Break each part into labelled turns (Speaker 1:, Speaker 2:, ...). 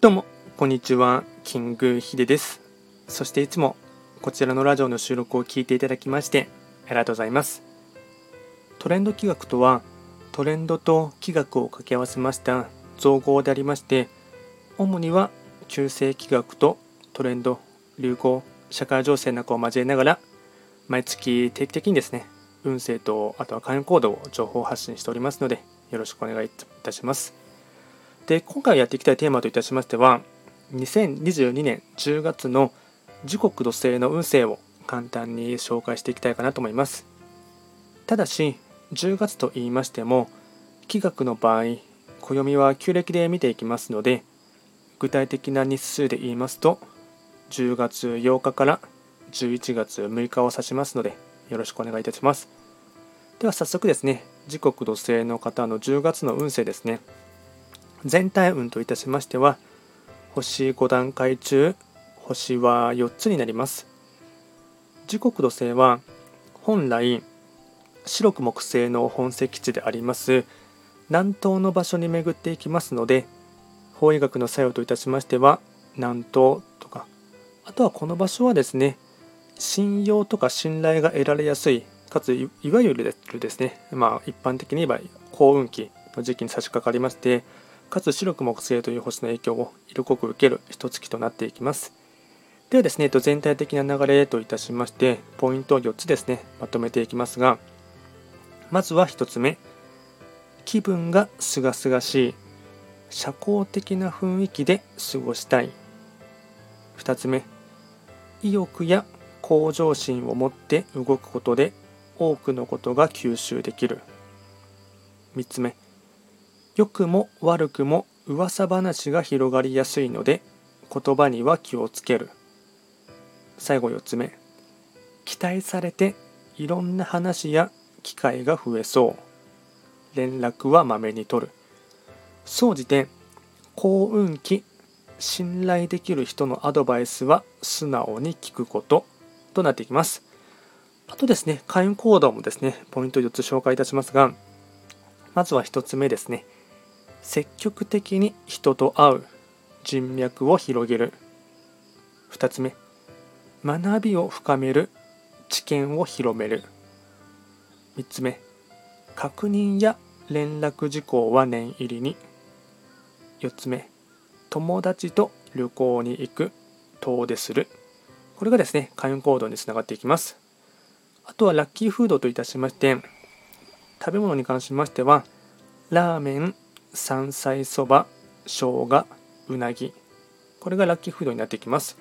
Speaker 1: どうも、こんにちは。キングヒデです。そしていつもこちらのラジオの収録を聞いていただきましてありがとうございます。トレンド企画とは、トレンドと企画を掛け合わせました造語でありまして、主には旧世企画とトレンド、流行、社会情勢などを交えながら、毎月定期的にですね、運勢とあとは会員行動を情報発信しておりますので、よろしくお願いいたします。で今回やっていきたいテーマといたしましては2022年10月の時刻土星の運勢を簡単に紹介していきたいかなと思います。ただし10月と言いましても気学の場合暦は旧暦で見ていきますので具体的な日数で言いますと10月8日から11月6日を指しますのでよろしくお願いいたします。では早速ですね時刻土星の方の10月の運勢ですね。全体運といたしましては星5段階中星は4つになります。時刻土星は本来白く木星の本石地であります南東の場所に巡っていきますので法医学の作用といたしましては南東とかあとはこの場所はですね信用とか信頼が得られやすいかついわゆるですねまあ一般的に言えば幸運期の時期に差し掛かりましてかつ白く木星という星の影響を色濃く受ける一月となっていきます。ではですね、全体的な流れといたしまして、ポイントを4つですね、まとめていきますが、まずは1つ目、気分がすがすがしい、社交的な雰囲気で過ごしたい。2つ目、意欲や向上心を持って動くことで多くのことが吸収できる。3つ目、良くも悪くも噂話が広がりやすいので言葉には気をつける。最後4つ目。期待されていろんな話や機会が増えそう。連絡はまめに取る。総じて幸運期信頼できる人のアドバイスは素直に聞くこと。となっていきます。あとですね会員行動もですねポイント4つ紹介いたしますがまずは1つ目ですね。積極的に人と会う人脈を広げる。2つ目学びを深める知見を広める。3つ目確認や連絡事項は念入りに。4つ目友達と旅行に行く遠出する。これがですね開運行動につながっていきます。あとはラッキーフードといたしまして食べ物に関しましてはラーメン山菜そば生姜うなぎ。これがラッキーフードになっていきます。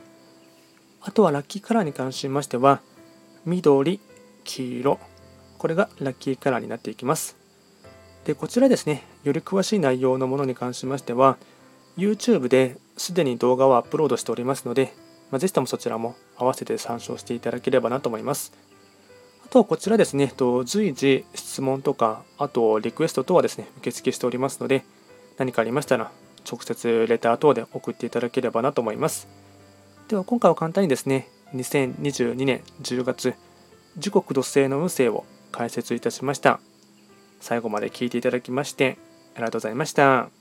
Speaker 1: あとはラッキーカラーに関しましては緑黄色。これがラッキーカラーになっていきます。でこちらですねより詳しい内容のものに関しましては YouTube ですでに動画をアップロードしておりますので、まあ、ぜひともそちらも合わせて参照していただければなと思います。とこちらですね、随時質問とか、あとリクエスト等はですね、受付しておりますので、何かありましたら、直接レター等で送っていただければなと思います。では今回は簡単にですね、2022年10月、時刻土星の運勢を解説いたしました。最後まで聞いていただきまして、ありがとうございました。